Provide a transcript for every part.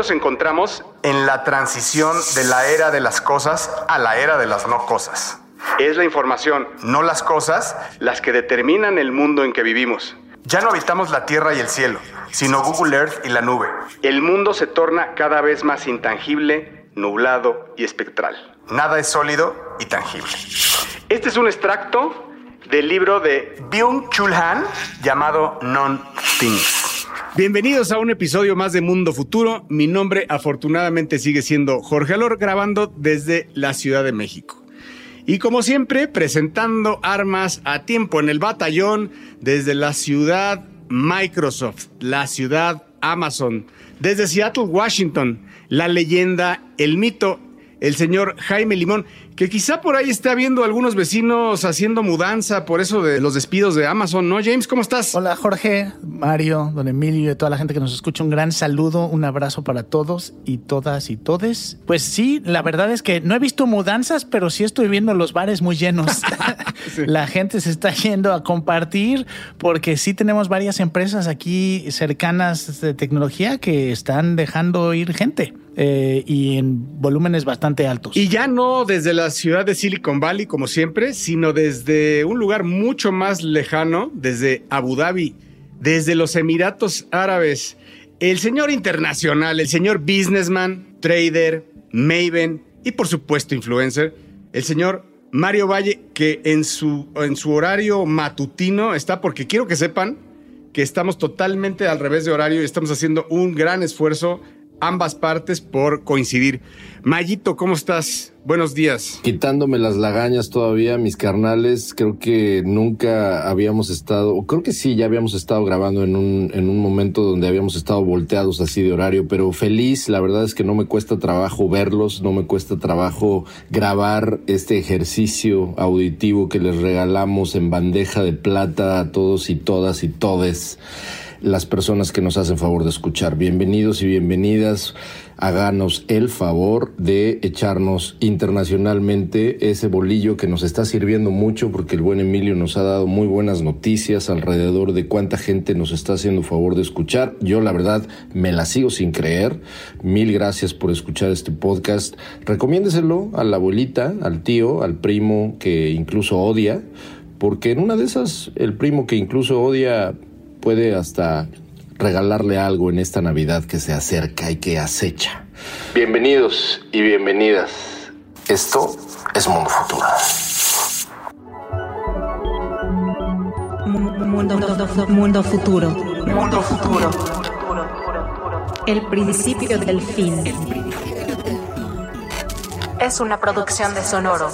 nos encontramos en la transición de la era de las cosas a la era de las no cosas. Es la información, no las cosas, las que determinan el mundo en que vivimos. Ya no habitamos la tierra y el cielo, sino Google Earth y la nube. El mundo se torna cada vez más intangible, nublado y espectral. Nada es sólido y tangible. Este es un extracto del libro de Byung-Chul Han llamado Non-Things. Bienvenidos a un episodio más de Mundo Futuro. Mi nombre afortunadamente sigue siendo Jorge Alor, grabando desde la Ciudad de México. Y como siempre, presentando armas a tiempo en el batallón desde la ciudad Microsoft, la ciudad Amazon, desde Seattle, Washington, la leyenda, el mito, el señor Jaime Limón que quizá por ahí está viendo algunos vecinos haciendo mudanza por eso de los despidos de Amazon, ¿no? James, ¿cómo estás? Hola Jorge, Mario, don Emilio y toda la gente que nos escucha, un gran saludo, un abrazo para todos y todas y todes. Pues sí, la verdad es que no he visto mudanzas, pero sí estoy viendo los bares muy llenos. La gente se está yendo a compartir porque sí tenemos varias empresas aquí cercanas de tecnología que están dejando ir gente. Eh, y en volúmenes bastante altos. Y ya no desde la ciudad de Silicon Valley, como siempre, sino desde un lugar mucho más lejano, desde Abu Dhabi, desde los Emiratos Árabes. El señor internacional, el señor businessman, trader, maven y por supuesto influencer, el señor Mario Valle, que en su, en su horario matutino está, porque quiero que sepan que estamos totalmente al revés de horario y estamos haciendo un gran esfuerzo ambas partes por coincidir. Mayito, ¿cómo estás? Buenos días. Quitándome las lagañas todavía, mis carnales, creo que nunca habíamos estado, creo que sí, ya habíamos estado grabando en un, en un momento donde habíamos estado volteados así de horario, pero feliz, la verdad es que no me cuesta trabajo verlos, no me cuesta trabajo grabar este ejercicio auditivo que les regalamos en bandeja de plata a todos y todas y todes las personas que nos hacen favor de escuchar. Bienvenidos y bienvenidas. Háganos el favor de echarnos internacionalmente ese bolillo que nos está sirviendo mucho porque el buen Emilio nos ha dado muy buenas noticias alrededor de cuánta gente nos está haciendo favor de escuchar. Yo la verdad me la sigo sin creer. Mil gracias por escuchar este podcast. Recomiéndeselo a la abuelita, al tío, al primo que incluso odia porque en una de esas el primo que incluso odia puede hasta regalarle algo en esta Navidad que se acerca y que acecha. Bienvenidos y bienvenidas. Esto es Mundo Futuro. Mundo, mundo futuro. Mundo futuro. El principio del fin. Es una producción de Sonoro.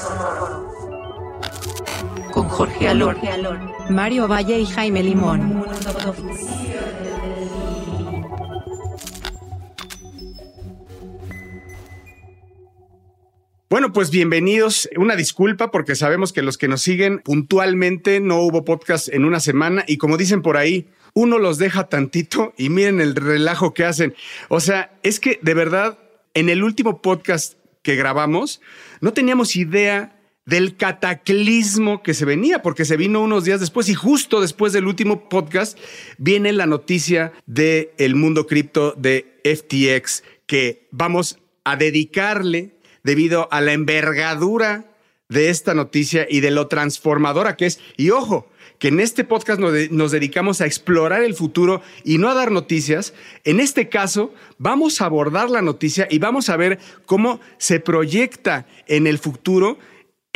Con Jorge Alor. Mario Valle y Jaime Limón. Bueno, pues bienvenidos. Una disculpa porque sabemos que los que nos siguen puntualmente no hubo podcast en una semana y como dicen por ahí, uno los deja tantito y miren el relajo que hacen. O sea, es que de verdad, en el último podcast que grabamos, no teníamos idea del cataclismo que se venía, porque se vino unos días después y justo después del último podcast viene la noticia del el mundo cripto de FTX que vamos a dedicarle debido a la envergadura de esta noticia y de lo transformadora que es. Y ojo, que en este podcast nos, dedicamos a explorar el futuro y no a dar noticias. En este caso, vamos a abordar la noticia y vamos a ver cómo se proyecta en el futuro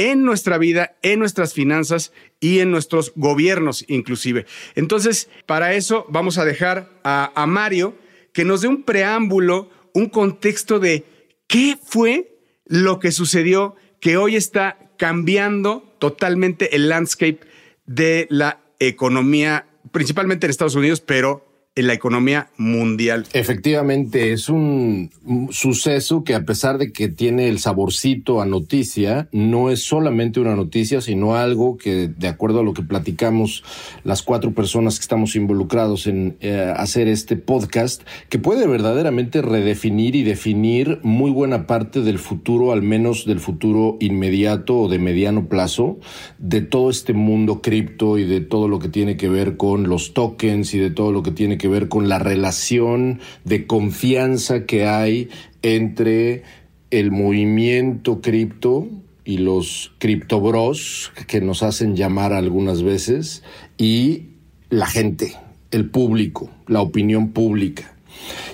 en nuestra vida, en nuestras finanzas y en nuestros gobiernos inclusive. Entonces, para eso vamos a dejar a, Mario que nos dé un preámbulo, un contexto de qué fue lo que sucedió que hoy está cambiando totalmente el landscape de la economía, principalmente en Estados Unidos, pero en la economía mundial. Efectivamente, es un suceso que a pesar de que tiene el saborcito a noticia, no es solamente una noticia, sino algo que, de acuerdo a lo que platicamos las cuatro personas que estamos involucrados en eh, hacer este podcast, que puede verdaderamente redefinir y definir muy buena parte del futuro, al menos del futuro inmediato o de mediano plazo, de todo este mundo cripto y de todo lo que tiene que ver con los tokens y de todo lo que tiene que ver con la relación de confianza que hay entre el movimiento cripto y los criptobros que nos hacen llamar algunas veces y la gente, el público, la opinión pública.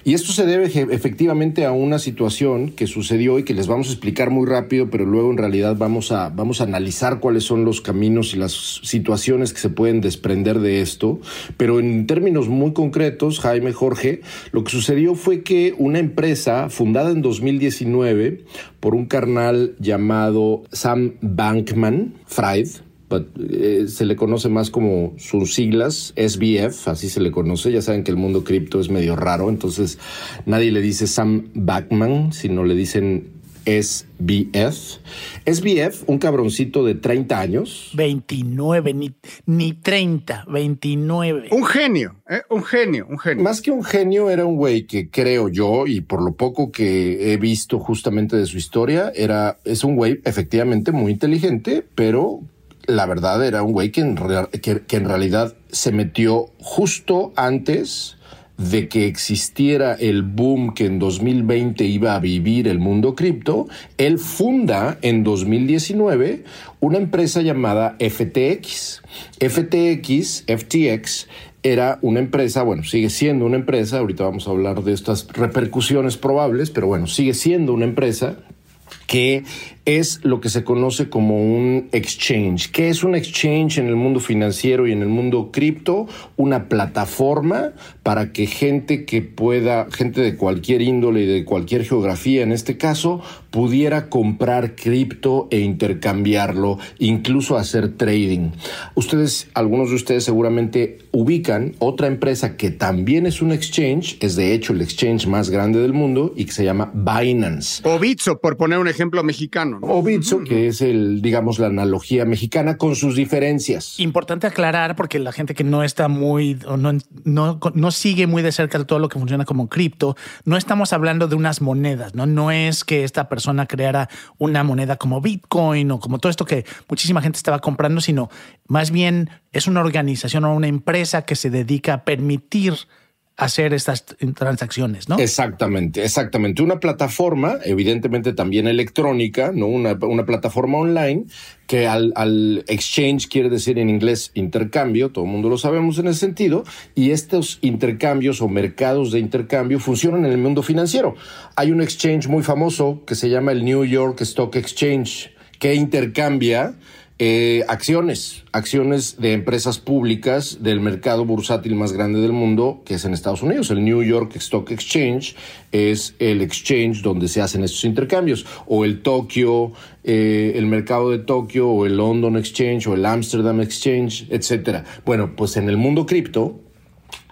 Y esto se debe efectivamente a una situación que sucedió y que les vamos a explicar muy rápido, pero luego en realidad vamos a, vamos a analizar cuáles son los caminos y las situaciones que se pueden desprender de esto. Pero en términos muy concretos, Jaime Jorge, lo que sucedió fue que una empresa fundada en 2019 por un carnal llamado Sam Bankman Fried, eh, se le conoce más como sus siglas, SBF, así se le conoce. Ya saben que el mundo cripto es medio raro, entonces nadie le dice Sam Backman, sino le dicen SBF. SBF, un cabroncito de 30 años. 29, ni, ni 30, 29. Un genio, ¿eh? un genio, un genio. Más que un genio, era un güey que creo yo, y por lo poco que he visto justamente de su historia, era, es un güey efectivamente muy inteligente, pero la verdad era un güey que en, que, en realidad se metió justo antes de que existiera el boom que en 2020 iba a vivir el mundo cripto, él funda en 2019 una empresa llamada FTX. FTX, FTX, era una empresa, bueno, sigue siendo una empresa, ahorita vamos a hablar de estas repercusiones probables, pero bueno, sigue siendo una empresa que es lo que se conoce como un exchange. ¿Qué es un exchange en el mundo financiero y en el mundo cripto? Una plataforma para que gente que pueda, gente de cualquier índole y de cualquier geografía en este caso, pudiera comprar cripto e intercambiarlo, incluso hacer trading. Ustedes, algunos de ustedes seguramente ubican otra empresa que también es un exchange, es de hecho el exchange más grande del mundo y que se llama Binance. O por poner un ejemplo mexicano. O Bitso, que es el, digamos, la analogía mexicana con sus diferencias. Importante aclarar porque la gente que no está muy o no, no, no sigue muy de cerca todo lo que funciona como cripto, no estamos hablando de unas monedas, ¿no? No es que esta persona creara una moneda como Bitcoin o como todo esto que muchísima gente estaba comprando, sino más bien es una organización o una empresa que se dedica a permitir hacer estas transacciones, ¿no? Exactamente, exactamente. Una plataforma, evidentemente también electrónica, ¿no? Una, plataforma online que al, al, exchange quiere decir en inglés intercambio, todo el mundo lo sabemos en ese sentido, y estos intercambios o mercados de intercambio funcionan en el mundo financiero. Hay un exchange muy famoso que se llama el New York Stock Exchange, que intercambia eh, acciones, acciones de empresas públicas del mercado bursátil más grande del mundo, que es en Estados Unidos. El New York Stock Exchange es el exchange donde se hacen estos intercambios. O el Tokio, eh, el mercado de Tokio, o el London Exchange, o el Amsterdam Exchange, etcétera. Bueno, pues en el mundo cripto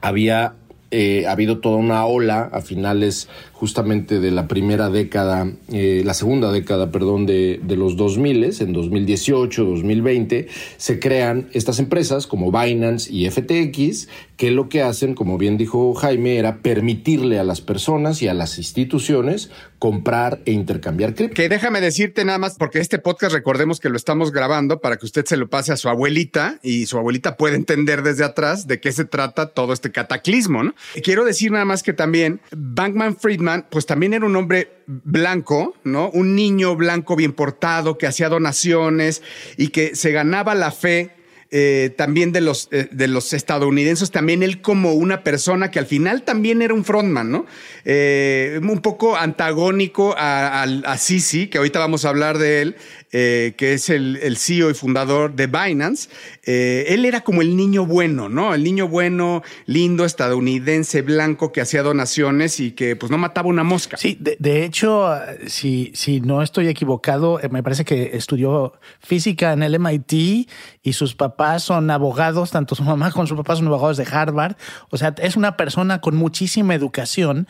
había eh, ha habido toda una ola a finales justamente de la primera década, eh, la segunda década, perdón, de, de los 2000, en 2018, 2020, se crean estas empresas como Binance y FTX, que lo que hacen, como bien dijo Jaime, era permitirle a las personas y a las instituciones comprar e intercambiar cripto. Que déjame decirte nada más, porque este podcast recordemos que lo estamos grabando para que usted se lo pase a su abuelita y su abuelita puede entender desde atrás de qué se trata todo este cataclismo, ¿no? Quiero decir nada más que también Bankman Friedman pues también era un hombre blanco, ¿no? Un niño blanco bien portado que hacía donaciones y que se ganaba la fe eh, también de los, eh, de los estadounidenses, también él como una persona que al final también era un frontman, ¿no? Eh, un poco antagónico a, a, Sisi, que ahorita vamos a hablar de él, que es el, CEO y fundador de Binance. él era como el niño bueno, ¿no? El niño bueno, lindo, estadounidense, blanco, que hacía donaciones y que pues no mataba una mosca. Sí, de, hecho, si, si no estoy equivocado, me parece que estudió física en el MIT y sus papás son abogados, tanto su mamá como su papá son abogados de Harvard. O sea, es una persona con muchísima educación,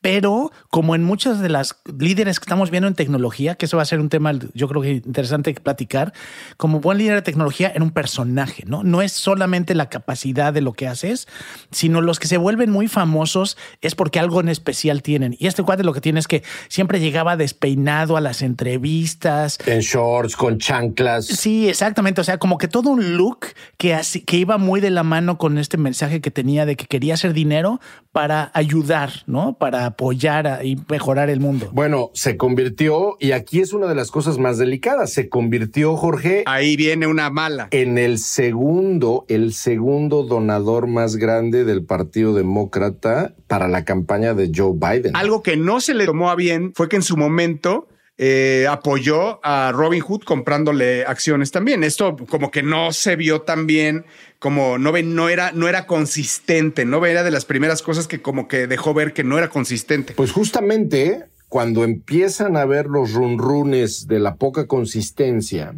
pero como en muchas de las líderes que estamos viendo en tecnología, que eso va a ser un tema, yo creo que interesante platicar. Como buen líder de tecnología, era un personaje, ¿no? No es solamente la capacidad de lo que haces, sino los que se vuelven muy famosos es porque algo en especial tienen. Y este cuate lo que tiene es que siempre llegaba despeinado a las entrevistas. En shorts, con chanclas. Sí, exactamente. O sea, como que todo un look que, así, que iba muy de la mano con este mensaje que tenía de que quería hacer dinero para ayudar, ¿no? Para apoyar y mejorar el mundo. Bueno, se convirtió, y aquí es una de las cosas más delicadas, se convirtió, Jorge. Ahí viene una mala. En el segundo, el segundo donador más grande del Partido Demócrata para la campaña de Joe Biden. Algo que no se le tomó a bien fue que en su momento eh, apoyó a Robin Hood comprándole acciones también. Esto como que no se vio tan bien, como no, no, era, no era consistente, no era de las primeras cosas que como que dejó ver que no era consistente. Pues justamente cuando empiezan a ver los runrunes de la poca consistencia,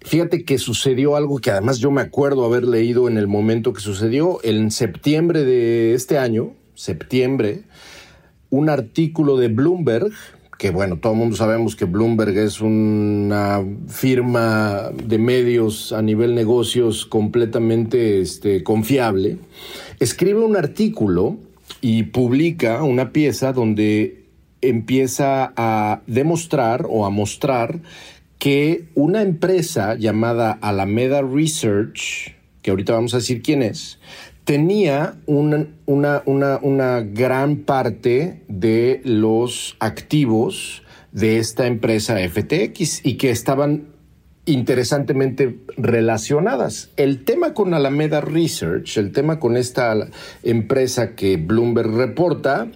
Fíjate que sucedió algo que además yo me acuerdo haber leído en el momento que sucedió, en septiembre de este año, septiembre, un artículo de Bloomberg que bueno, todo el mundo sabemos que Bloomberg es una firma de medios a nivel negocios completamente este, confiable, escribe un artículo y publica una pieza donde empieza a demostrar o a mostrar que una empresa llamada Alameda Research, que ahorita vamos a decir quién es, tenía una, una, una, una gran parte de los activos de esta empresa FTX y que estaban interesantemente relacionadas. El tema con Alameda Research, el tema con esta empresa que Bloomberg reporta,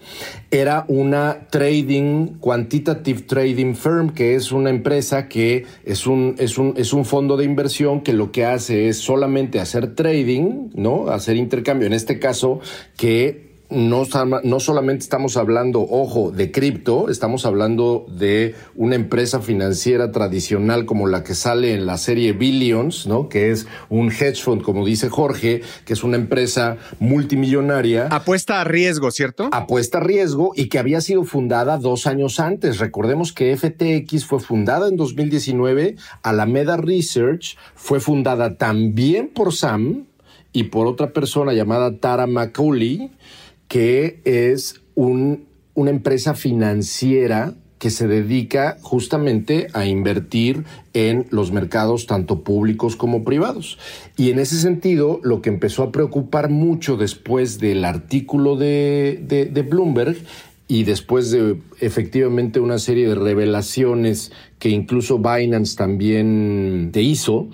era una trading, quantitative trading firm, que es una empresa que es un, es un, es un fondo de inversión que lo que hace es solamente hacer trading, ¿no? Hacer intercambio. En este caso, que no, no solamente estamos hablando, ojo, de cripto, estamos hablando de una empresa financiera tradicional como la que sale en la serie Billions, ¿no? Que es un hedge fund, como dice Jorge, que es una empresa multimillonaria. Apuesta a riesgo, ¿cierto? Apuesta a riesgo y que había sido fundada dos años antes. Recordemos que FTX fue fundada en 2019, Alameda Research fue fundada también por Sam y por otra persona llamada Tara McCauley que es un, una empresa financiera que se dedica justamente a invertir en los mercados tanto públicos como privados. Y en ese sentido, lo que empezó a preocupar mucho después del artículo de, de, Bloomberg y después de efectivamente una serie de revelaciones que incluso Binance también te hizo,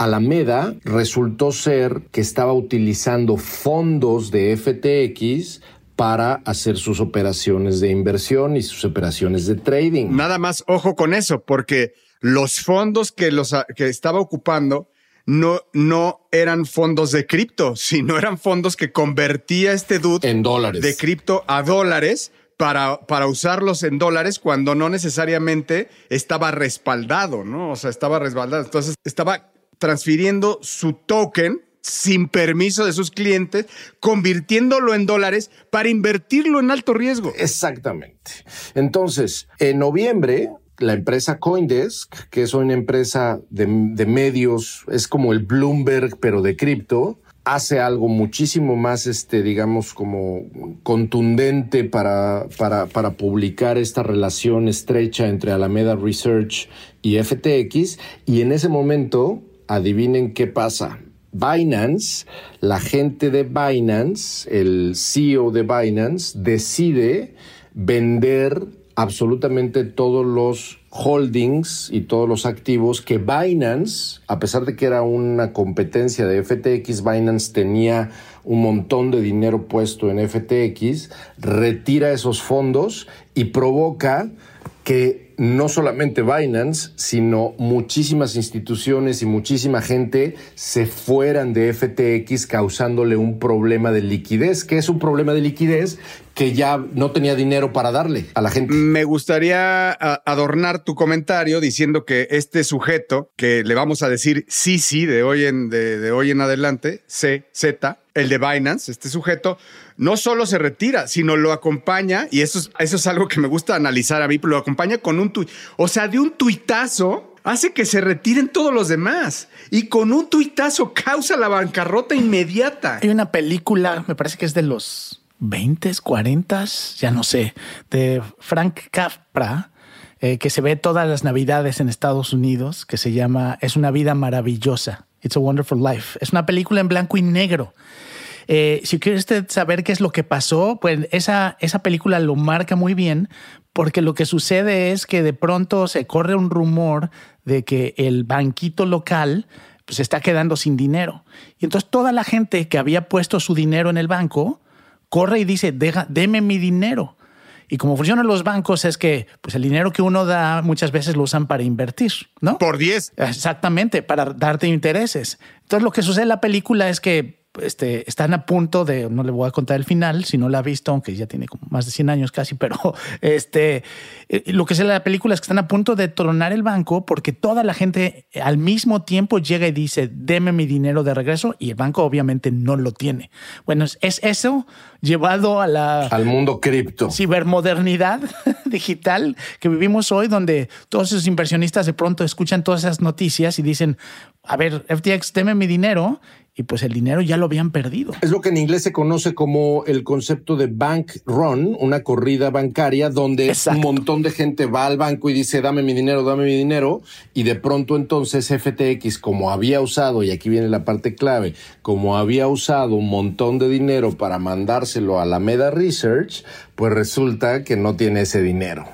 Alameda resultó ser que estaba utilizando fondos de FTX para hacer sus operaciones de inversión y sus operaciones de trading. Nada más ojo con eso, porque los fondos que, los, que estaba ocupando no, no eran fondos de cripto, sino eran fondos que convertía este dude en dólares de cripto a dólares para, para usarlos en dólares cuando no necesariamente estaba respaldado, ¿no? O sea, estaba respaldado. Entonces estaba transfiriendo su token sin permiso de sus clientes, convirtiéndolo en dólares para invertirlo en alto riesgo. Exactamente. Entonces, en noviembre, la empresa Coindesk, que es una empresa de, medios, es como el Bloomberg, pero de cripto, hace algo muchísimo más, este, digamos, como contundente para, para, para publicar esta relación estrecha entre Alameda Research y FTX. Y en ese momento, adivinen qué pasa. Binance, la gente de Binance, el CEO de Binance, decide vender absolutamente todos los holdings y todos los activos que Binance, a pesar de que era una competencia de FTX, Binance tenía un montón de dinero puesto en FTX, retira esos fondos y provoca que no solamente Binance, sino muchísimas instituciones y muchísima gente se fueran de FTX causándole un problema de liquidez. ¿Qué es un problema de liquidez? Que ya no tenía dinero para darle a la gente. Me gustaría adornar tu comentario diciendo que este sujeto, que le vamos a decir sí, sí, de hoy en, de, hoy en adelante, C, Z, el de Binance, este sujeto, no solo se retira, sino lo acompaña, y eso es, algo que me gusta analizar a mí, lo acompaña con un tuit. O sea, de un tuitazo hace que se retiren todos los demás y con un tuitazo causa la bancarrota inmediata. Hay una película, me parece que es de los 20, 40, ya no sé, de Frank Capra, eh, que se ve todas las navidades en Estados Unidos, que se llama Es una vida maravillosa. It's a Wonderful Life. Es una película en blanco y negro. Eh, si quiere usted saber qué es lo que pasó, pues esa, esa película lo marca muy bien, porque lo que sucede es que de pronto se corre un rumor de que el banquito local pues, se está quedando sin dinero. Y entonces toda la gente que había puesto su dinero en el banco corre y dice, Deja, deme mi dinero. Y como funcionan los bancos es que pues el dinero que uno da muchas veces lo usan para invertir, ¿no? Por 10. Exactamente, para darte intereses. Entonces lo que sucede en la película es que este, están a punto de, no le voy a contar el final, si no la ha visto, aunque ya tiene como más de 100 años casi, pero este, eh, lo que sé la película es que están a punto de tronar el banco porque toda la gente al mismo tiempo llega y dice, deme mi dinero de regreso y el banco obviamente no lo tiene. Bueno, es eso llevado a la... Al mundo cripto. Cibermodernidad digital que vivimos hoy, donde todos esos inversionistas de pronto escuchan todas esas noticias y dicen, a ver, FTX, deme mi dinero y pues el dinero ya lo habían perdido. Es lo que en inglés se conoce como el concepto de bank run, una corrida bancaria donde un montón de gente va al banco y dice, dame mi dinero, dame mi dinero, y de pronto entonces FTX, como había usado, y aquí viene la parte clave, como había usado un montón de dinero para mandárselo a la Meda Research, pues resulta que no tiene ese dinero.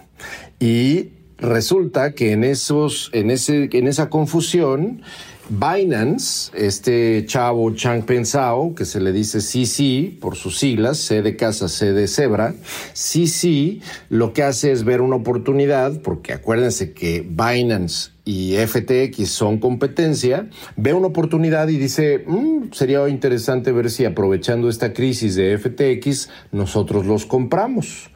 Y resulta que en esos, en ese, en esa confusión, Binance, este chavo Chang Pensao, que se le dice CC por sus siglas, C de casa, C de cebra, CC lo que hace es ver una oportunidad, porque acuérdense que Binance y FTX son competencia, ve una oportunidad y dice, mm, sería interesante ver si aprovechando esta crisis de FTX nosotros los compramos.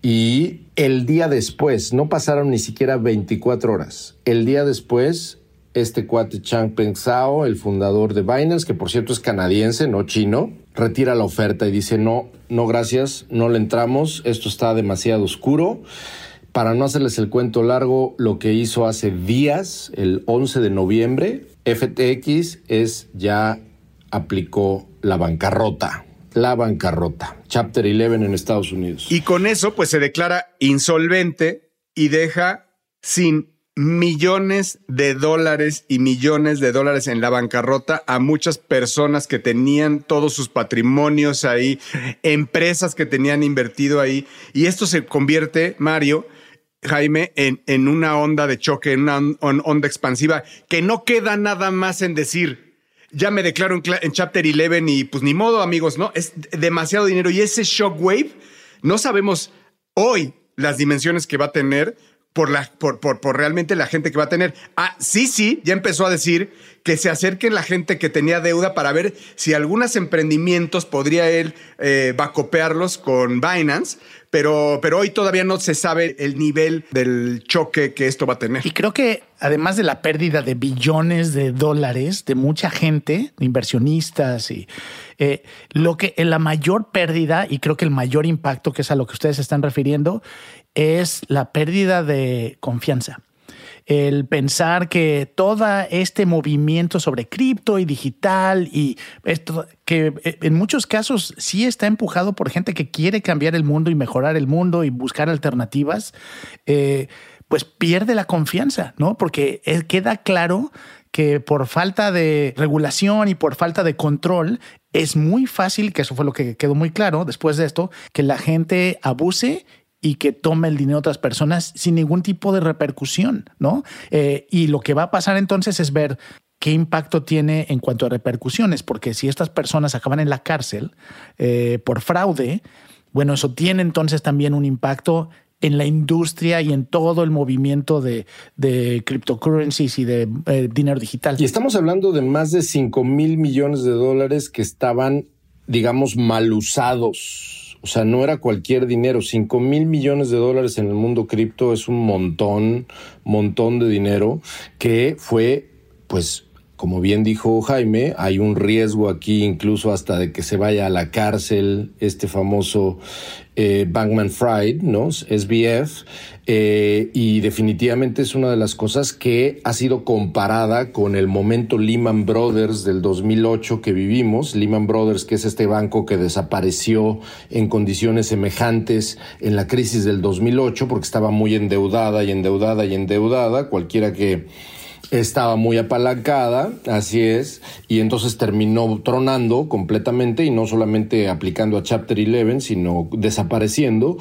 Y el día después, no pasaron ni siquiera 24 horas, el día después este cuate Chang Peng Sao, el fundador de Binance, que por cierto es canadiense, no chino, retira la oferta y dice, no, no gracias, no le entramos, esto está demasiado oscuro. Para no hacerles el cuento largo, lo que hizo hace días, el 11 de noviembre, FTX es ya aplicó la bancarrota. La bancarrota. Chapter 11 en Estados Unidos. Y con eso, pues se declara insolvente y deja sin millones de dólares y millones de dólares en la bancarrota a muchas personas que tenían todos sus patrimonios ahí, empresas que tenían invertido ahí. Y esto se convierte, Mario, Jaime, en, en una onda de choque, en una onda expansiva, que no queda nada más en decir, ya me declaro en, en Chapter 11 y pues ni modo, amigos, ¿no? Es demasiado dinero y ese shockwave, no sabemos hoy las dimensiones que va a tener, por, la, por, por, por, realmente la gente que va a tener. Ah, sí, sí, ya empezó a decir que se acerquen la gente que tenía deuda para ver si algunos emprendimientos podría él eh, vacopearlos con Binance, pero, pero hoy todavía no se sabe el nivel del choque que esto va a tener. Y creo que además de la pérdida de billones de dólares de mucha gente, inversionistas y eh, lo que la mayor pérdida y creo que el mayor impacto, que es a lo que ustedes están refiriendo, es la pérdida de confianza. El pensar que todo este movimiento sobre cripto y digital y esto que eh, en muchos casos sí está empujado por gente que quiere cambiar el mundo y mejorar el mundo y buscar alternativas, eh, pues pierde la confianza, ¿no? Porque eh, queda claro que por falta de regulación y por falta de control es muy fácil, que eso fue lo que quedó muy claro después de esto, que la gente abuse y que tome el dinero de otras personas sin ningún tipo de repercusión, ¿no? Eh, y lo que va a pasar entonces es ver qué impacto tiene en cuanto a repercusiones, porque si estas personas acaban en la cárcel eh, por fraude, bueno, eso tiene entonces también un impacto en la industria y en todo el movimiento de, de cryptocurrencies y de eh, dinero digital. Y estamos hablando de más de 5 mil millones de dólares que estaban, digamos, mal usados o sea, no era cualquier dinero. 5 mil millones de dólares en el mundo cripto es un montón, montón de dinero que fue, pues, como bien dijo Jaime, hay un riesgo aquí incluso hasta de que se vaya a la cárcel este famoso eh, Bankman Fried, ¿no? SBF, eh, y definitivamente es una de las cosas que ha sido comparada con el momento Lehman Brothers del 2008 que vivimos. Lehman Brothers, que es este banco que desapareció en condiciones semejantes en la crisis del 2008 porque estaba muy endeudada y endeudada y endeudada. Cualquiera que estaba muy apalancada, así es, y entonces terminó tronando completamente y no solamente aplicando a Chapter 11, sino desapareciendo,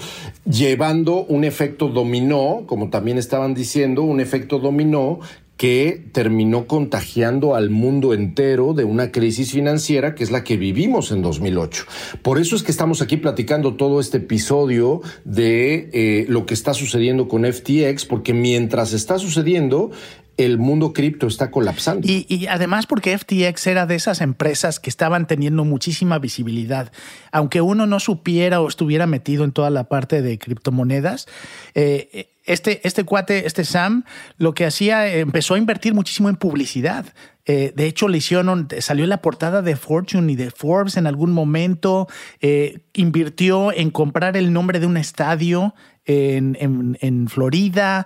llevando un efecto dominó, como también estaban diciendo, un efecto dominó que terminó contagiando al mundo entero de una crisis financiera que es la que vivimos en 2008. Por eso es que estamos aquí platicando todo este episodio de eh, lo que está sucediendo con FTX, porque mientras está sucediendo, el mundo cripto está colapsando. Y, además porque FTX era de esas empresas que estaban teniendo muchísima visibilidad. Aunque uno no supiera o estuviera metido en toda la parte de criptomonedas, eh, este, este cuate, este Sam, lo que hacía, empezó a invertir muchísimo en publicidad. Eh, de hecho, le hicieron, salió en la portada de Fortune y de Forbes en algún momento. Eh, invirtió en comprar el nombre de un estadio en, en, Florida,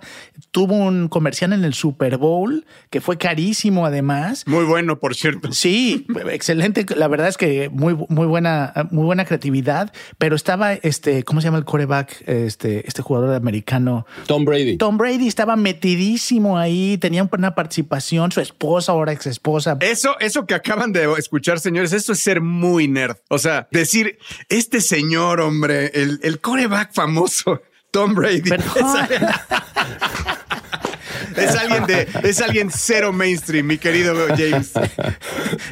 tuvo un comercial en el Super Bowl que fue carísimo además. Muy bueno, por cierto. Sí, excelente. La verdad es que muy, muy buena, muy buena creatividad, pero estaba este, ¿cómo se llama el coreback? Este, este jugador americano. Tom Brady. Tom Brady estaba metidísimo ahí, tenía una participación, su esposa, ahora ex esposa. Eso, eso que acaban de escuchar, señores, eso es ser muy nerd. O sea, decir, este señor, hombre, el, el coreback famoso Tom Brady. Es, alguien de, es alguien cero mainstream, mi querido James.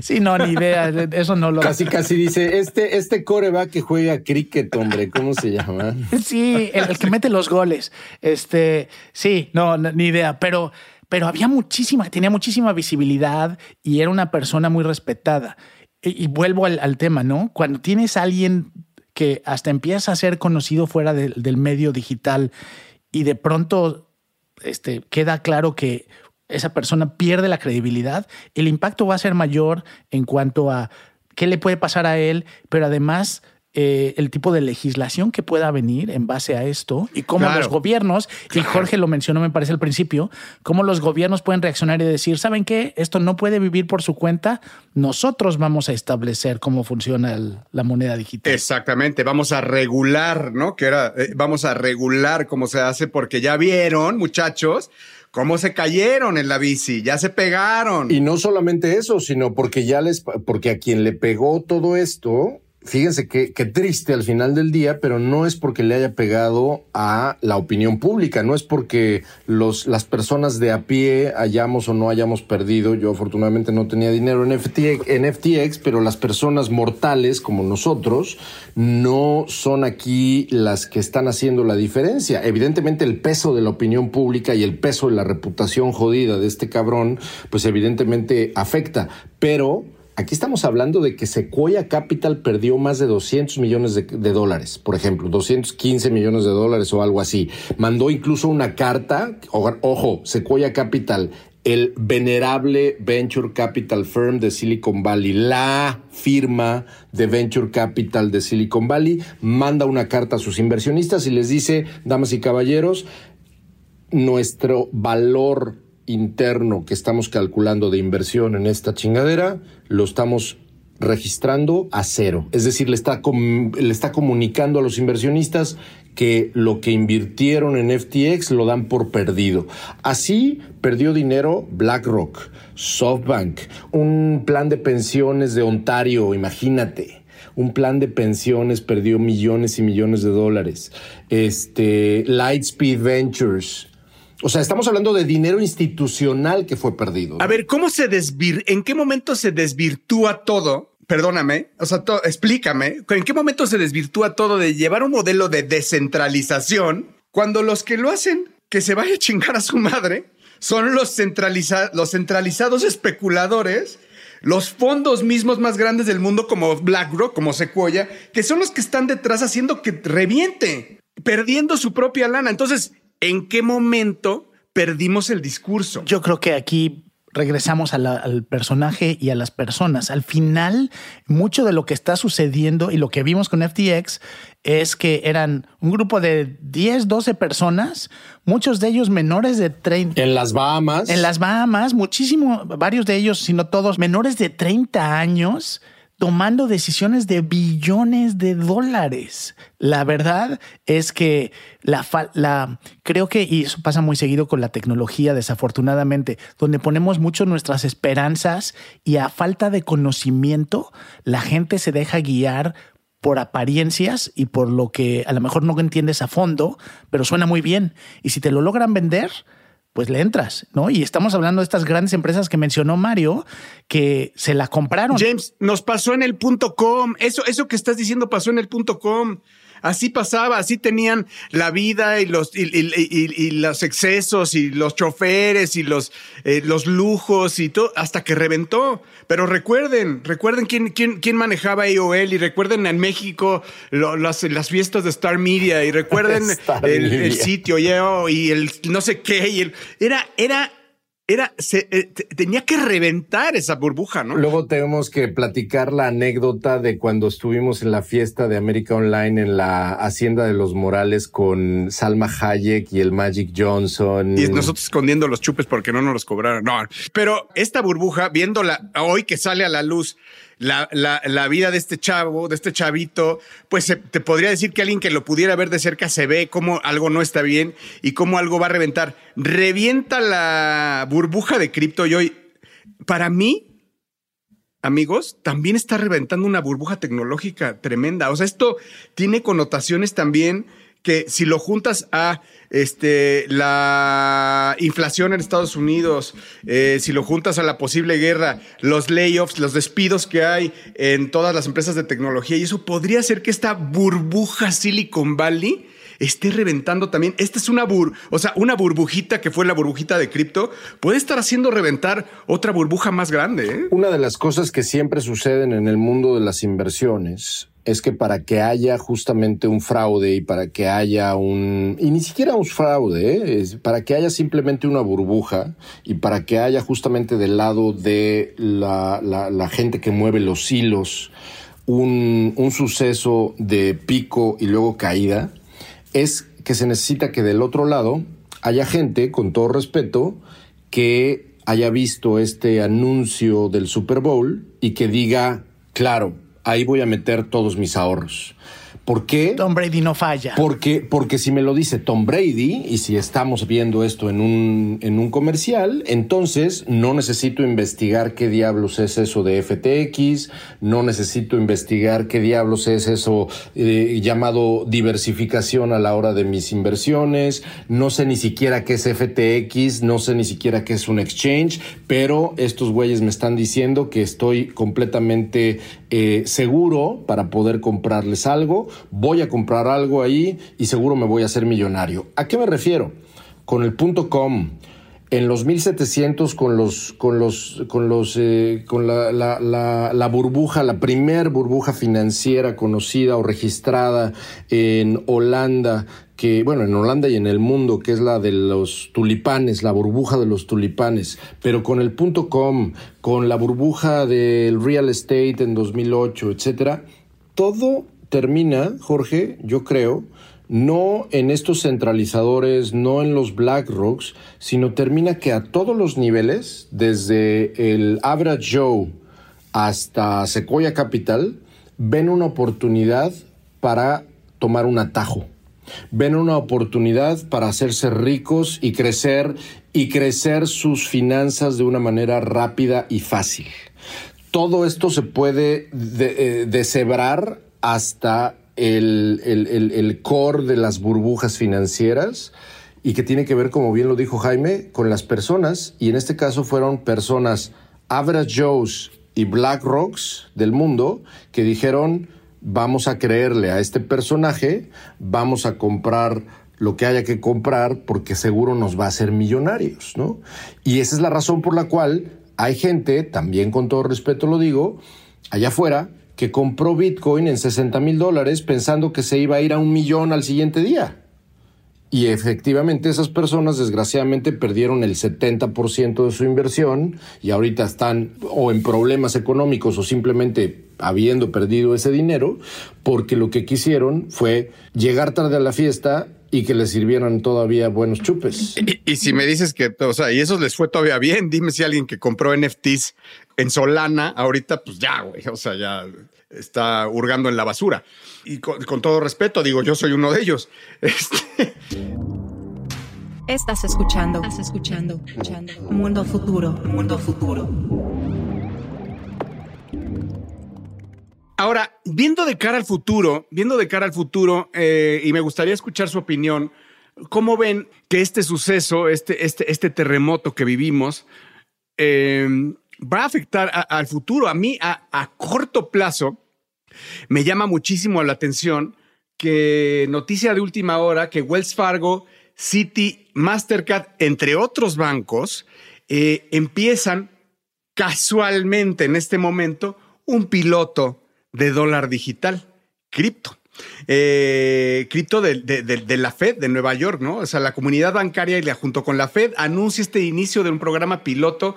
Sí, no, ni idea. Eso no lo. Casi, casi dice: Este, este coreback que juega cricket, hombre, ¿cómo se llama? Sí, el, que mete los goles. Este, sí, no, ni idea. Pero, pero había muchísima, tenía muchísima visibilidad y era una persona muy respetada. Y, vuelvo al, tema, ¿no? Cuando tienes alguien que hasta empieza a ser conocido fuera del medio digital y de pronto este, queda claro que esa persona pierde la credibilidad, el impacto va a ser mayor en cuanto a qué le puede pasar a él, pero además eh, el tipo de legislación que pueda venir en base a esto y cómo los gobiernos, y Jorge lo mencionó me parece al principio, cómo los gobiernos pueden reaccionar y decir, ¿saben qué? Esto no puede vivir por su cuenta, nosotros vamos a establecer cómo funciona la moneda digital. Exactamente, vamos a regular, ¿no? Que era, eh, vamos a regular cómo se hace porque ya vieron, muchachos, cómo se cayeron en la bici, ya se pegaron. Y no solamente eso, sino porque ya les, porque a quien le pegó todo esto fíjense qué, triste al final del día, pero no es porque le haya pegado a la opinión pública, no es porque los, las personas de a pie hayamos o no hayamos perdido. Yo afortunadamente no tenía dinero en FTX, en FTX, pero las personas mortales como nosotros no son aquí las que están haciendo la diferencia. Evidentemente el peso de la opinión pública y el peso de la reputación jodida de este cabrón, pues evidentemente afecta, pero Aquí estamos hablando de que Sequoia Capital perdió más de 200 millones de, dólares, por ejemplo, 215 millones de dólares o algo así. Mandó incluso una carta, ojo, Sequoia Capital, el venerable Venture Capital Firm de Silicon Valley, la firma de Venture Capital de Silicon Valley, manda una carta a sus inversionistas y les dice, damas y caballeros, nuestro valor interno que estamos calculando de inversión en esta chingadera, lo estamos registrando a cero. Es decir, le está, le está comunicando a los inversionistas que lo que invirtieron en FTX lo dan por perdido. Así perdió dinero BlackRock, SoftBank, un plan de pensiones de Ontario, imagínate. Un plan de pensiones perdió millones y millones de dólares. Este, Lightspeed Ventures, o sea, estamos hablando de dinero institucional que fue perdido. A ver, ¿cómo se desvir, en qué momento se desvirtúa todo? Perdóname, o sea, explícame, ¿en qué momento se desvirtúa todo de llevar un modelo de descentralización cuando los que lo hacen, que se vaya a chingar a su madre, son los, los centralizados especuladores los fondos mismos más grandes del mundo como BlackRock, como Sequoia, que son los que están detrás haciendo que reviente, perdiendo su propia lana. Entonces, ¿en qué momento perdimos el discurso? Yo creo que aquí regresamos al personaje y a las personas. Al final, mucho de lo que está sucediendo y lo que vimos con FTX es que eran un grupo de 10, 12 personas, muchos de ellos menores de 30. En las Bahamas. En las Bahamas, muchísimo, varios de ellos, si no todos, menores de 30 años tomando decisiones de billones de dólares. La verdad es que la, la, creo que, y eso pasa muy seguido con la tecnología, desafortunadamente, donde ponemos mucho nuestras esperanzas y a falta de conocimiento, la gente se deja guiar por apariencias y por lo que a lo mejor no entiendes a fondo, pero suena muy bien. Y si te lo logran vender, pues le entras, ¿no? Y estamos hablando de estas grandes empresas que mencionó Mario, que se la compraron. James, nos pasó en el punto com. Eso, eso que estás diciendo pasó en el punto com. Así pasaba, así tenían la vida y los, y, los excesos y los choferes y los, eh, los lujos y todo, hasta que reventó. Pero recuerden, recuerden quién, quién, quién manejaba AOL y recuerden en México las, las, fiestas de Star Media y recuerden el, sitio y el no sé qué. Y el, era, era era, se, eh, tenía que reventar esa burbuja, ¿no? Luego tenemos que platicar la anécdota de cuando estuvimos en la fiesta de América Online en la Hacienda de los Morales con Salma Hayek y el Magic Johnson. Y nosotros escondiendo los chupes porque no nos los cobraron. No, pero esta burbuja, viéndola hoy que sale a la luz, la, la, vida de este chavo, de este chavito, pues te podría decir que alguien que lo pudiera ver de cerca se ve cómo algo no está bien y cómo algo va a reventar. Revienta la burbuja de cripto y hoy, para mí, amigos, también está reventando una burbuja tecnológica tremenda. O sea, esto tiene connotaciones también que si lo juntas a este, la inflación en Estados Unidos, eh, si lo juntas a la posible guerra, los layoffs, los despidos que hay en todas las empresas de tecnología, y eso podría ser que esta burbuja Silicon Valley esté reventando también. Esta es una bur, o sea, una burbujita que fue la burbujita de cripto, puede estar haciendo reventar otra burbuja más grande. ¿eh? Una de las cosas que siempre suceden en el mundo de las inversiones es que para que haya justamente un fraude y para que haya un, y ni siquiera un fraude, para que haya simplemente una burbuja y para que haya justamente del lado de la, la, gente que mueve los hilos un, un suceso de pico y luego caída, es que se necesita que del otro lado haya gente, con todo respeto, que haya visto este anuncio del Super Bowl y que diga, claro, ahí voy a meter todos mis ahorros. ¿Por qué? Tom Brady no falla. Porque, porque si me lo dice Tom Brady y si estamos viendo esto en un, en un comercial, entonces no necesito investigar qué diablos es eso de FTX, no necesito investigar qué diablos es eso eh, llamado diversificación a la hora de mis inversiones, no sé ni siquiera qué es FTX, no sé ni siquiera qué es un exchange, pero estos güeyes me están diciendo que estoy completamente eh, seguro para poder comprarles algo voy a comprar algo ahí y seguro me voy a hacer millonario. ¿A qué me refiero? Con el punto com. En los 1700 con los con los con los eh, con la, la, burbuja, la primer burbuja financiera conocida o registrada en Holanda, que bueno, en Holanda y en el mundo, que es la de los tulipanes, la burbuja de los tulipanes, pero con el punto com, con la burbuja del real estate en 2008, etcétera, todo termina, Jorge, yo creo, no en estos centralizadores, no en los BlackRocks, sino termina que a todos los niveles, desde el Average Joe hasta Sequoia Capital, ven una oportunidad para tomar un atajo. Ven una oportunidad para hacerse ricos y crecer y crecer sus finanzas de una manera rápida y fácil. Todo esto se puede de, deshebrar hasta el, el, core de las burbujas financieras y que tiene que ver, como bien lo dijo Jaime, con las personas, y en este caso fueron personas Average Joes y Black Rocks del mundo que dijeron, vamos a creerle a este personaje, vamos a comprar lo que haya que comprar porque seguro nos va a hacer millonarios, ¿no? Y esa es la razón por la cual hay gente, también con todo respeto lo digo, allá afuera, que compró Bitcoin en 60 mil dólares pensando que se iba a ir a un millón al siguiente día. Y efectivamente esas personas desgraciadamente perdieron el 70% de su inversión y ahorita están o en problemas económicos o simplemente habiendo perdido ese dinero porque lo que quisieron fue llegar tarde a la fiesta y que les sirvieran todavía buenos chupes. Y, si me dices que, o sea, y eso les fue todavía bien, dime si alguien que compró NFTs en Solana, ahorita, pues ya, güey, o sea, ya está hurgando en la basura. Y con, todo respeto, digo, yo soy uno de ellos. Este... Estás escuchando, estás escuchando, escuchando. Mundo futuro, mundo futuro. Ahora, viendo de cara al futuro, viendo de cara al futuro, eh, y me gustaría escuchar su opinión, ¿cómo ven que este suceso, este, este, este terremoto que vivimos, eh, va a afectar al futuro? A mí, a corto plazo, me llama muchísimo la atención que noticia de última hora que Wells Fargo, Citi, Mastercard, entre otros bancos, eh, empiezan casualmente en este momento un piloto de dólar digital, cripto. Eh, cripto de, de, la Fed de Nueva York, ¿no? O sea, la comunidad bancaria y la, junto con la Fed anuncia este inicio de un programa piloto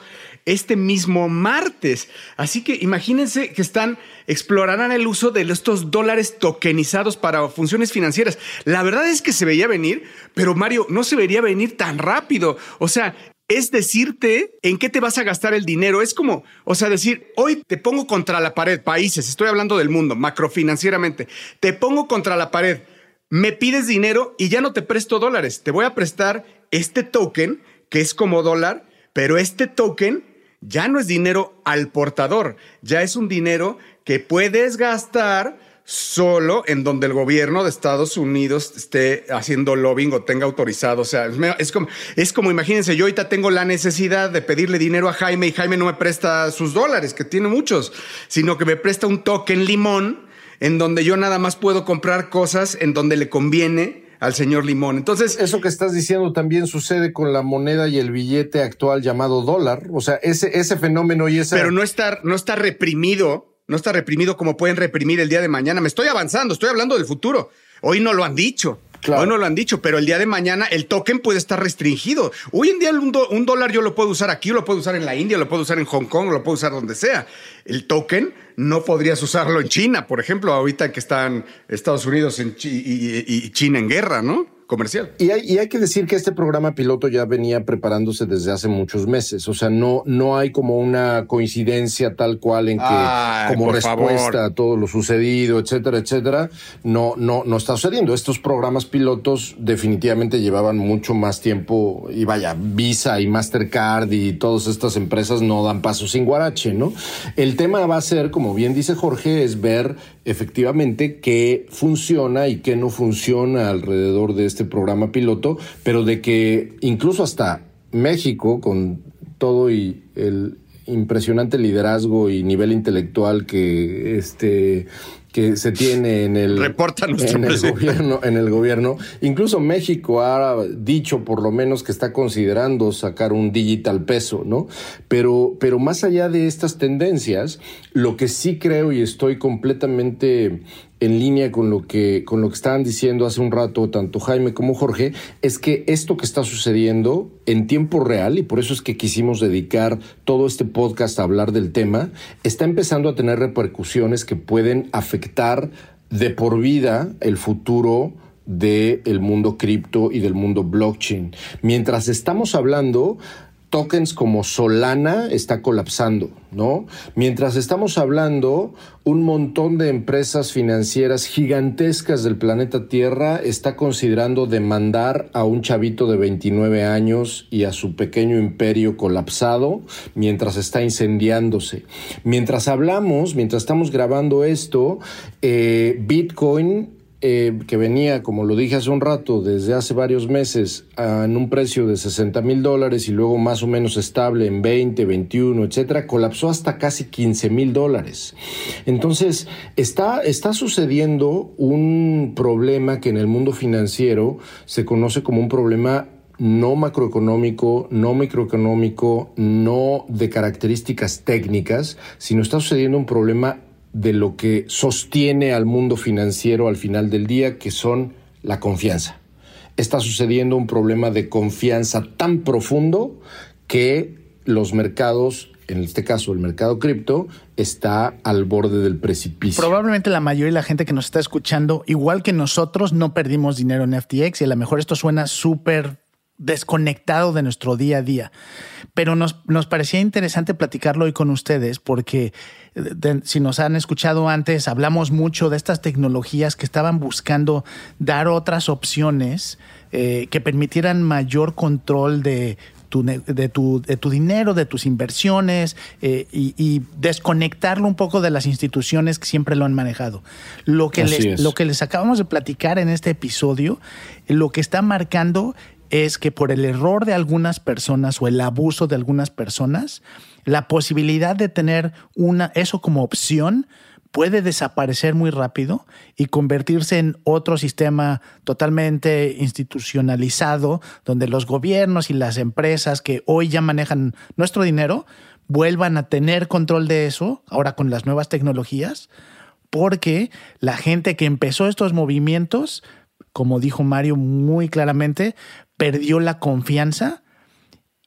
este mismo martes. Así que imagínense que están, explorarán el uso de estos dólares tokenizados para funciones financieras. La verdad es que se veía venir, pero Mario, no se vería venir tan rápido. O sea, es decirte en qué te vas a gastar el dinero. Es como, o sea, decir, hoy te pongo contra la pared, países, estoy hablando del mundo, macrofinancieramente, te pongo contra la pared, me pides dinero y ya no te presto dólares, te voy a prestar este token que es como dólar, pero este token ya no es dinero al portador, ya es un dinero que puedes gastar solo en donde el gobierno de Estados Unidos esté haciendo lobbying o tenga autorizado. O sea, es como, es como, imagínense, yo ahorita tengo la necesidad de pedirle dinero a Jaime y Jaime no me presta sus dólares, que tiene muchos, sino que me presta un token limón en donde yo nada más puedo comprar cosas en donde le conviene al señor Limón. Entonces, eso que estás diciendo también sucede con la moneda y el billete actual llamado dólar. O sea, ese, ese fenómeno y ese. Pero no está, no está reprimido, no está reprimido como pueden reprimir el día de mañana. Me estoy avanzando, estoy hablando del futuro. Hoy no lo han dicho. Hoy no lo han dicho, pero el día de mañana el token puede estar restringido. Hoy en día un, un, dólar yo lo puedo usar aquí, lo puedo usar en la India, lo puedo usar en Hong Kong, lo puedo usar donde sea. El token no podrías usarlo en China, por ejemplo, ahorita que están Estados Unidos y China en guerra, ¿no? Comercial. Y hay, y hay, que decir que este programa piloto ya venía preparándose desde hace muchos meses. O sea, no, no hay como una coincidencia tal cual en que como respuesta a todo lo sucedido, etcétera, etcétera, no, no, no está sucediendo. Estos programas pilotos definitivamente llevaban mucho más tiempo y vaya, Visa y Mastercard y todas estas empresas no dan paso sin guarache, ¿no? El tema va a ser, como bien dice Jorge, es ver efectivamente qué funciona y qué no funciona alrededor de este programa piloto, pero de que incluso hasta México, con todo y el impresionante liderazgo y nivel intelectual que este que se tiene en el, Reporta en el gobierno, en el gobierno. Incluso México ha dicho por lo menos que está considerando sacar un digital peso, ¿no? Pero, pero más allá de estas tendencias, lo que sí creo y estoy completamente en línea con lo que con lo que estaban diciendo hace un rato tanto Jaime como Jorge es que esto que está sucediendo en tiempo real y por eso es que quisimos dedicar todo este podcast a hablar del tema está empezando a tener repercusiones que pueden afectar de por vida el futuro del mundo cripto y del mundo blockchain. Mientras estamos hablando, tokens como Solana está colapsando, ¿no? Mientras estamos hablando, un montón de empresas financieras gigantescas del planeta Tierra está considerando demandar a un chavito de 29 años y a su pequeño imperio colapsado mientras está incendiándose. Mientras hablamos, mientras estamos grabando esto, eh, Bitcoin eh, que venía, como lo dije hace un rato, desde hace varios meses en un precio de 60 mil dólares y luego más o menos estable en 20, 21, etcétera, colapsó hasta casi 15 mil dólares. Entonces, está, está sucediendo un problema que en el mundo financiero se conoce como un problema no macroeconómico, no microeconómico, no de características técnicas, sino está sucediendo un problema de lo que sostiene al mundo financiero al final del día, que son la confianza. está sucediendo un problema de confianza tan profundo que los mercados en este caso el mercado cripto, está al borde del precipicio. Probablemente la mayoría de la gente que nos está escuchando, igual que nosotros, no perdimos dinero en FTX y a lo mejor esto suena súper desconectado de nuestro día a día. Pero nos, nos, parecía interesante platicarlo hoy con ustedes porque si nos han escuchado antes, hablamos mucho de estas tecnologías que estaban buscando dar otras opciones eh, que permitieran mayor control de de, tu, de tu dinero, de tus inversiones eh, y, desconectarlo un poco de las instituciones que siempre lo han manejado. Lo que, les, lo que les acabamos de platicar en este episodio, lo que está marcando es que por el error de algunas personas o el abuso de algunas personas, la posibilidad de tener una, eso como opción puede desaparecer muy rápido y convertirse en otro sistema totalmente institucionalizado, donde los gobiernos y las empresas que hoy ya manejan nuestro dinero vuelvan a tener control de eso, ahora con las nuevas tecnologías, porque la gente que empezó estos movimientos, como dijo Mario muy claramente, perdió la confianza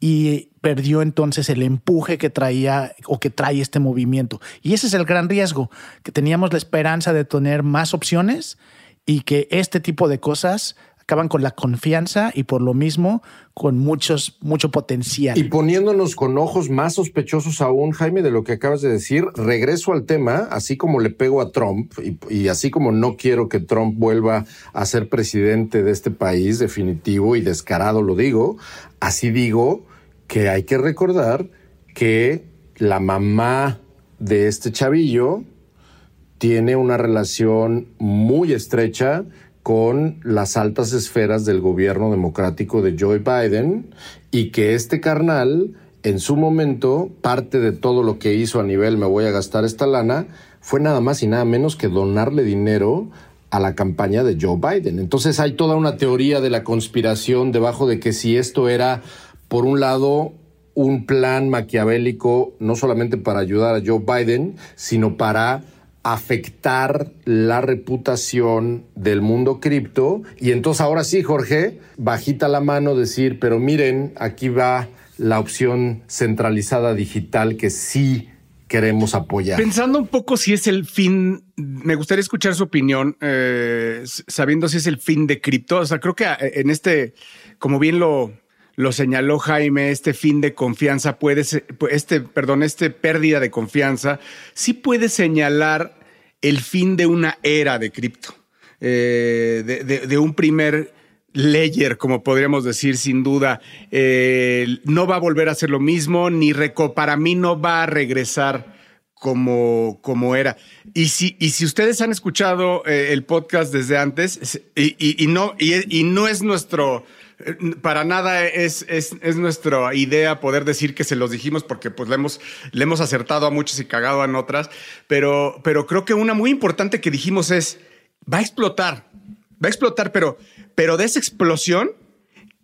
y perdió entonces el empuje que traía o que trae este movimiento. Y ese es el gran riesgo, que teníamos la esperanza de tener más opciones y que este tipo de cosas acaban con la confianza y por lo mismo con muchos, mucho potencial. Y poniéndonos con ojos más sospechosos aún, Jaime, de lo que acabas de decir, regreso al tema, así como le pego a Trump y, y así como no quiero que Trump vuelva a ser presidente de este país, definitivo y descarado lo digo, así digo que hay que recordar que la mamá de este chavillo tiene una relación muy estrecha con las altas esferas del gobierno democrático de Joe Biden y que este carnal, en su momento, parte de todo lo que hizo a nivel me voy a gastar esta lana, fue nada más y nada menos que donarle dinero a la campaña de Joe Biden. Entonces hay toda una teoría de la conspiración debajo de que si esto era por un lado, un plan maquiavélico no solamente para ayudar a Joe Biden, sino para afectar la reputación del mundo cripto. Y entonces ahora sí, Jorge, bajita la mano decir, pero miren, aquí va la opción centralizada digital que sí queremos apoyar. Pensando un poco si es el fin, me gustaría escuchar su opinión, eh, sabiendo si es el fin de cripto. O sea, creo que eh, en este, como bien lo, lo señaló Jaime, este fin de confianza puede este, perdón, este pérdida de confianza, sí puede señalar el fin de una era de cripto, eh, de, un primer layer, como podríamos decir, sin duda. Eh, no va a volver a ser lo mismo, ni para mí no va a regresar como, como era. Y si, y si ustedes han escuchado eh, el podcast desde antes, y, no, y no es nuestro para nada es, es, nuestra idea poder decir que se los dijimos porque pues le hemos, le hemos acertado a muchos y cagado a otras, pero, pero creo que una muy importante que dijimos es, va a explotar, va a explotar, pero, pero de esa explosión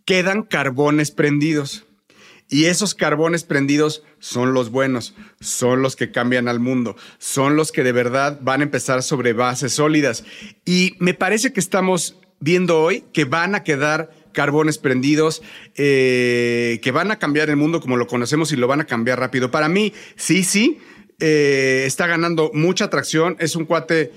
quedan carbones prendidos. Y esos carbones prendidos son los buenos, son los que cambian al mundo, son los que de verdad van a empezar sobre bases sólidas. Y me parece que estamos viendo hoy que van a quedar carbones prendidos, eh, que van a cambiar el mundo como lo conocemos y lo van a cambiar rápido. Para mí, sí, sí, eh, está ganando mucha atracción, es un cuate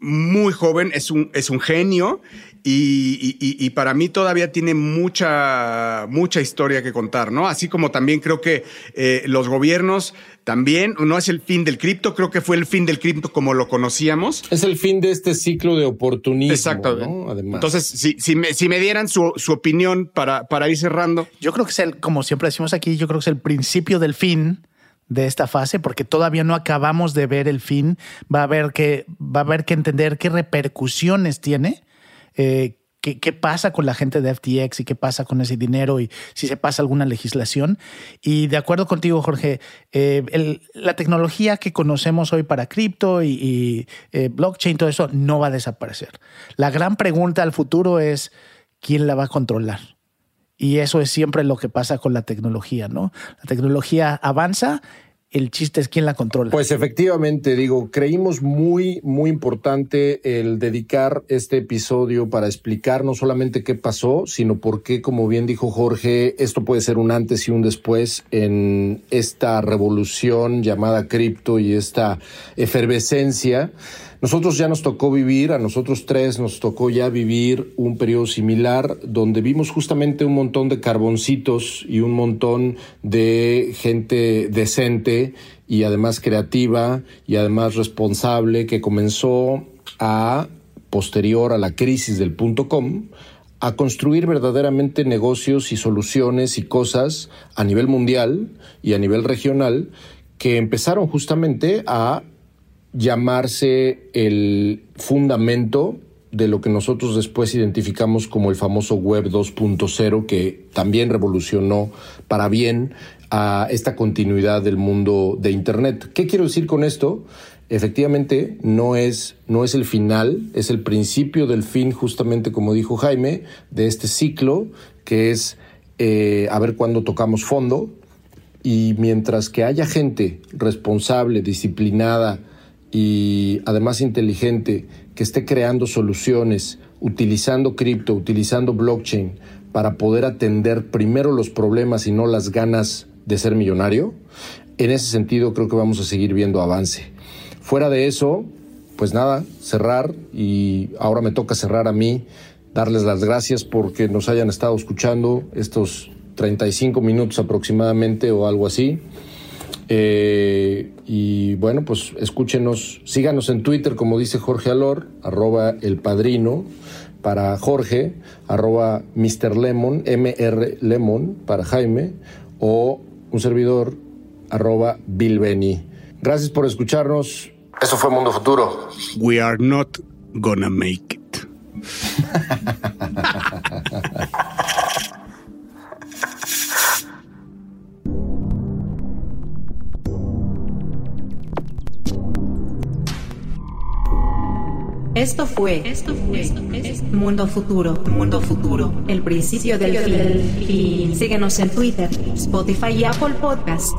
muy joven, es un, es un genio y, para mí todavía tiene mucha, mucha historia que contar, ¿no? Así como también creo que eh, los gobiernos también, no es el fin del cripto, creo que fue el fin del cripto como lo conocíamos. Es el fin de este ciclo de oportunismo. Exacto. Además. Entonces, si, si, me, si me dieran su, su, opinión para, para ir cerrando. Yo creo que es el, como siempre decimos aquí, yo creo que es el principio del fin de esta fase porque todavía no acabamos de ver el fin. Va a haber que, va a haber que entender qué repercusiones tiene eh, qué, pasa con la gente de FTX y qué pasa con ese dinero y si se pasa alguna legislación. Y de acuerdo contigo, Jorge, eh, la tecnología que conocemos hoy para cripto y, eh, blockchain, todo eso no va a desaparecer. La gran pregunta al futuro es, ¿quién la va a controlar? Y eso es siempre lo que pasa con la tecnología, ¿no? La tecnología avanza el chiste es quién la controla. Pues efectivamente, digo, creímos muy, muy importante el dedicar este episodio para explicar no solamente qué pasó, sino por qué, como bien dijo Jorge, esto puede ser un antes y un después en esta revolución llamada cripto y esta efervescencia. Nosotros ya nos tocó vivir, a nosotros tres nos tocó ya vivir un periodo similar donde vimos justamente un montón de carboncitos y un montón de gente decente y además creativa y además responsable que comenzó a, posterior a la crisis del punto com, a construir verdaderamente negocios y soluciones y cosas a nivel mundial y a nivel regional que empezaron justamente a llamarse el fundamento de lo que nosotros después identificamos como el famoso Web 2.0, que también revolucionó para bien a esta continuidad del mundo de Internet. ¿Qué quiero decir con esto? Efectivamente, no es, no es el final, es el principio del fin, justamente como dijo Jaime, de este ciclo, que es eh, a ver cuándo tocamos fondo. Y mientras que haya gente responsable, disciplinada, y además inteligente que esté creando soluciones utilizando cripto, utilizando blockchain para poder atender primero los problemas y no las ganas de ser millonario, en ese sentido creo que vamos a seguir viendo avance. Fuera de eso, pues nada, cerrar y ahora me toca cerrar a mí, darles las gracias porque nos hayan estado escuchando estos 35 minutos aproximadamente o algo así. Eh, y bueno, pues escúchenos, síganos en Twitter, como dice Jorge Alor, arroba el padrino para Jorge, arroba Mr. Lemon, MR Lemon para Jaime, o un servidor, arroba Bill Benny. Gracias por escucharnos. Eso fue Mundo Futuro. We are not gonna make it. Esto fue, esto fue, Mundo Futuro, Mundo Futuro, el principio del fin. Síguenos en Twitter, Spotify y Apple Podcasts.